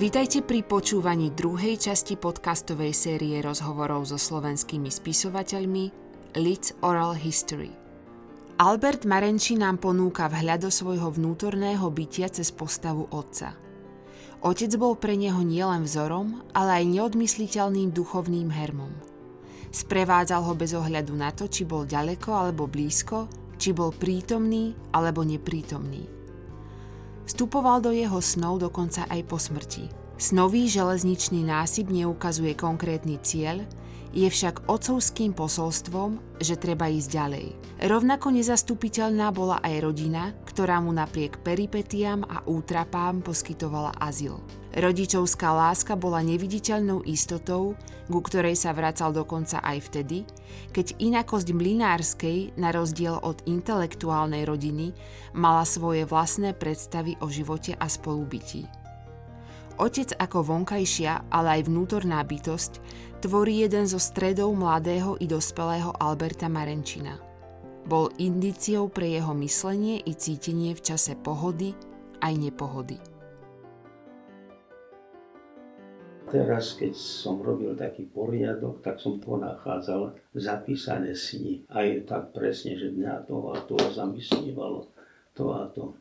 Vítajte pri počúvaní druhej časti podcastovej série rozhovorov so slovenskými spisovateľmi Lids Oral History. Albert Marenči nám ponúka vhľad do svojho vnútorného bytia cez postavu otca. Otec bol pre neho nielen vzorom, ale aj neodmysliteľným duchovným hermom. Sprevádzal ho bez ohľadu na to, či bol ďaleko alebo blízko, či bol prítomný alebo neprítomný. Vstupoval do jeho snov dokonca aj po smrti. Snový železničný násyp neukazuje konkrétny cieľ, je však otcovským posolstvom, že treba ísť ďalej. Rovnako nezastupiteľná bola aj rodina, ktorá mu napriek peripetiám a útrapám poskytovala azyl. Rodičovská láska bola neviditeľnou istotou, ku ktorej sa vracal dokonca aj vtedy, keď inakosť mlinárskej, na rozdiel od intelektuálnej rodiny, mala svoje vlastné predstavy o živote a spolubytí. Otec ako vonkajšia, ale aj vnútorná bytosť tvorí jeden zo stredov mladého i dospelého Alberta Marenčina. Bol indiciou pre jeho myslenie i cítenie v čase pohody aj nepohody. Teraz, keď som robil taký poriadok, tak som ponachádzal zapísané sny. Aj tak presne, že dňa to a to zamyslívalo to a to.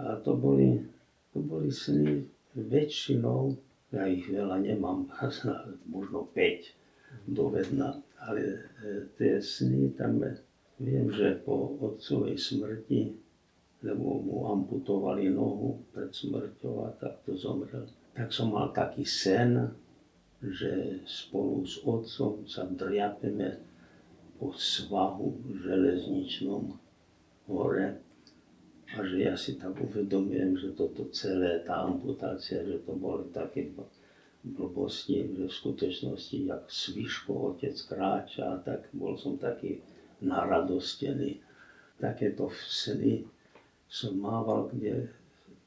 A to boli, to boli sny väčšinou, ja ich veľa nemám, možno 5 dovedna, ale e, tie sny tam, viem, že po otcovej smrti, lebo mu amputovali nohu pred smrťou a takto zomrel, tak som mal taký sen, že spolu s otcom sa driapeme po svahu železničnom hore a že ja si tak uvedomujem, že toto celé, tá amputácia, že to boli také blbosti, že v skutočnosti, jak sviško otec kráča, tak bol som taký naradostený. Takéto sny som mával, kde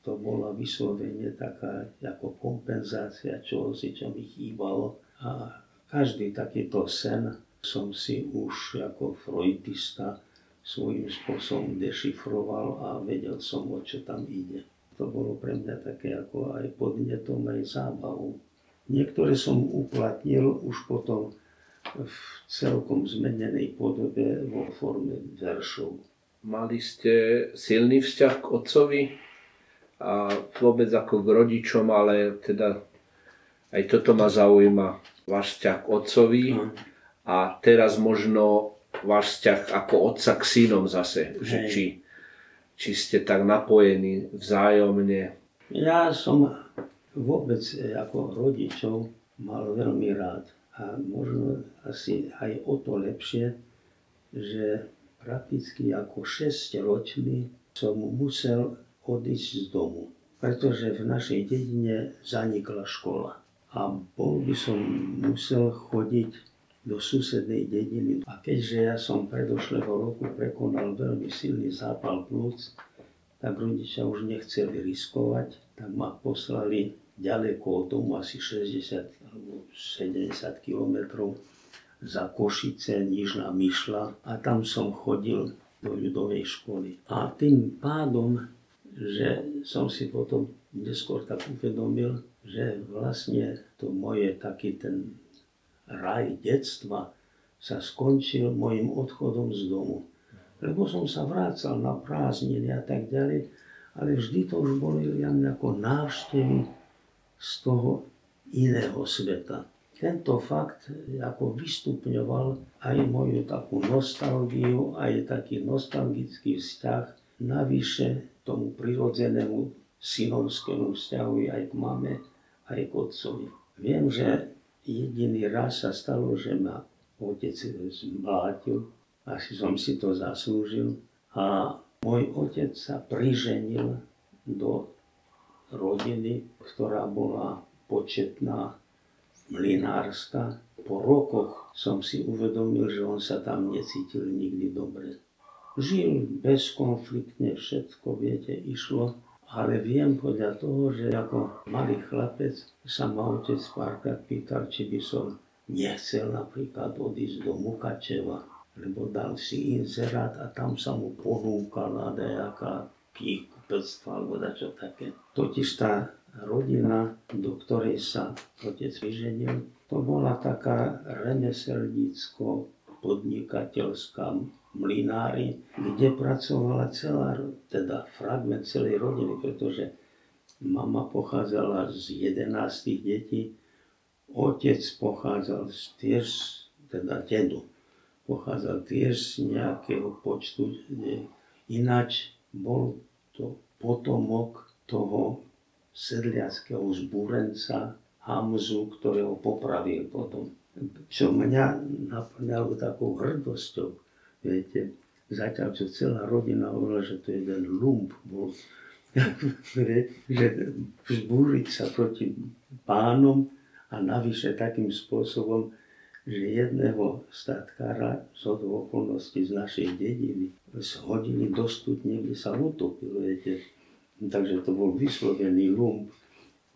to bola vyslovene taká ako kompenzácia čohosi, čo mi chýbalo. A každý takýto sen som si už ako freudista svojím spôsobom dešifroval a vedel som, o čo tam ide. To bolo pre mňa také ako aj podnetom, aj zábavou. Niektoré som uplatnil už potom v celkom zmenenej podobe vo forme veršov. Mali ste silný vzťah k otcovi a vôbec ako k rodičom, ale teda aj toto ma zaujíma, váš vzťah k otcovi. A teraz možno váš vzťah ako otca k synom zase, že či, či ste tak napojení vzájomne. Ja som vôbec e, ako rodičov mal veľmi rád a možno asi aj o to lepšie, že prakticky ako 6 ročný som musel odísť z domu, pretože v našej dedine zanikla škola a bol by som musel chodiť do susednej dediny. A keďže ja som predošlého roku prekonal veľmi silný zápal plúc, tak rodičia už nechceli riskovať, tak ma poslali ďaleko od domu, asi 60 alebo 70 kilometrov za Košice, Nižná Myšla a tam som chodil do ľudovej školy. A tým pádom, že som si potom neskôr tak uvedomil, že vlastne to moje taký ten raj detstva sa skončil mojim odchodom z domu. Lebo som sa vrácal na prázdniny a tak ďalej, ale vždy to už boli len ako návštevy z toho iného sveta. Tento fakt ako vystupňoval aj moju takú nostalgiu, aj taký nostalgický vzťah navyše tomu prirodzenému synovskému vzťahu aj k mame, aj k otcovi. Viem, že jediný raz sa stalo, že ma otec zmlátil, asi som si to zaslúžil. A môj otec sa priženil do rodiny, ktorá bola početná, mlinárska. Po rokoch som si uvedomil, že on sa tam necítil nikdy dobre. Žil bezkonfliktne, všetko, viete, išlo ale viem podľa toho, že ako malý chlapec sa ma otec párkrát pýtal, či by som nechcel napríklad odísť do Mukačeva, lebo dal si inzerát a tam sa mu ponúkala nejaká knihkupectva alebo dačo také. Totiž tá rodina, do ktorej sa otec vyženil, to bola taká remeselnícko podnikateľská mlinári, kde pracovala celá, teda fragment celej rodiny, pretože mama pochádzala z 11 detí, otec pochádzal z tiež, teda dedu, pochádzal tiež z nejakého počtu, ináč bol to potomok toho sedliackého zbúrenca Hamzu, ktorého popravil potom. Čo mňa naplňalo takou hrdosťou, viete, zatiaľ čo celá rodina hovorila, že to je jeden lump bol, že vzbúriť sa proti pánom a navyše takým spôsobom, že jedného statkára z okolností z našej dediny zhodili do studne, kde sa utopil, viete. Takže to bol vyslovený lump.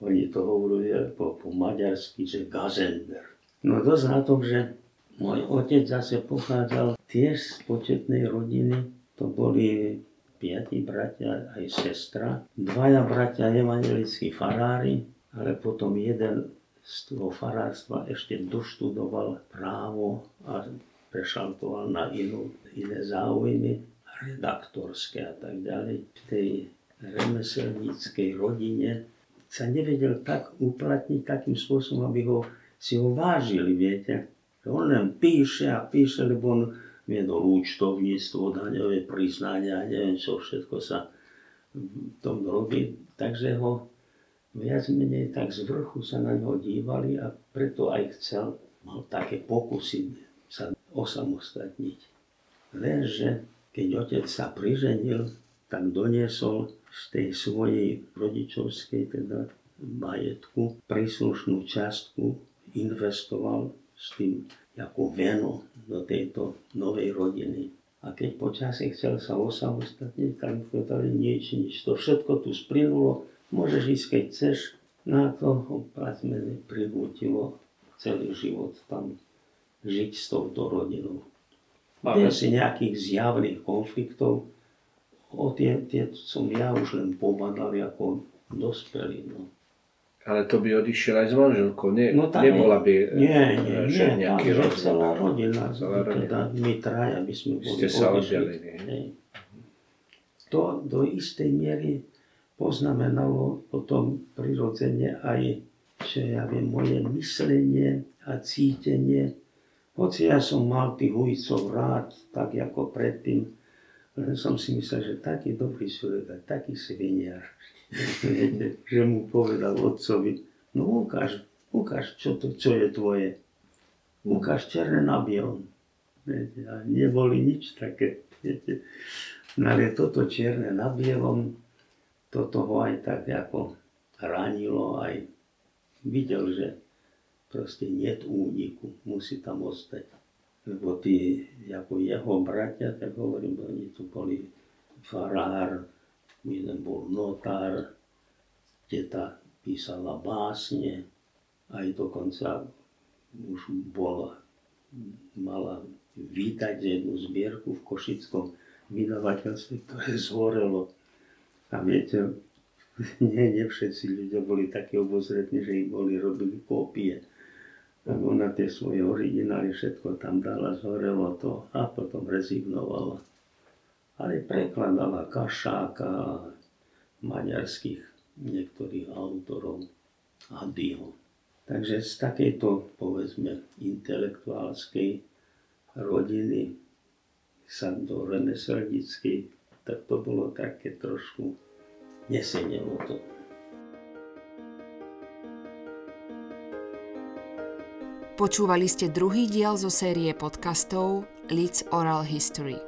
Oni to hovorili po, po maďarsky, že gazender. No dosť na tom, že môj otec zase pochádzal tiež z početnej rodiny. To boli piati bratia aj sestra. Dvaja bratia evangelickí farári, ale potom jeden z toho farárstva ešte doštudoval právo a prešaltoval na inú, iné záujmy, redaktorské a tak ďalej. V tej remeselníckej rodine sa nevedel tak uplatniť takým spôsobom, aby ho, si ho vážili, viete. On len píše a píše, lebo on viedol účtovníctvo, daňové priznania, neviem čo všetko sa v tom robí. Takže ho viac menej tak z vrchu sa na ňo dívali a preto aj chcel, mal také pokusy sa osamostatniť. Lenže keď otec sa priženil, tak doniesol z tej svojej rodičovskej teda majetku príslušnú častku investoval s tým ako veno do tejto novej rodiny. A keď počasie chcel sa osamostatniť, tak povedali nič, nič. To všetko tu splynulo, môžeš ísť, keď chceš. Na to ho pracmene prinútilo celý život tam žiť s touto rodinou. Bez nejakých zjavných konfliktov, o tie, tie som ja už len pobadal ako dospelý. No. Ale to by odišiel aj s manželkou, nie? No tak Nebola by nie, nie, eh, že nie, nejaký tam, rozdiel. celá rodina, Celá rodina. teda my traja by sme boli Ste sa oddelili. To do istej miery poznamenalo potom prirodzene aj, čo ja viem, moje myslenie a cítenie. Hoci ja som mal tých ujcov rád, tak ako predtým, som si myslel, že taký dobrý človek a taký sviniar, že mu povedal otcovi, no ukáž, ukáž, čo, to, čo je tvoje. Ukáž černé na bielom. A neboli nič také. Viete. No ale toto čierne na bielom, toto ho aj tak ako ranilo, aj videl, že proste nie úniku, musí tam ostať. Lebo tí, ako jeho bratia, tak hovorím, oni tu boli farár, jeden bol notár, teta písala básne, aj dokonca už bola, mala vítať jednu zbierku v Košickom vydavateľstve, ktoré zhorelo. A viete, nie, nie všetci ľudia boli takí obozretní, že ich boli, robili kópie. Tak ona tie svoje originály všetko tam dala, zhorelo to a potom rezignovala ale prekladala Kašáka, maďarských niektorých autorov a Dio. Takže z takejto, povedzme, intelektuálskej rodiny sa do remeselníckej, tak to bolo také trošku, nesedelo to. Počúvali ste druhý diel zo série podcastov Leeds Oral History.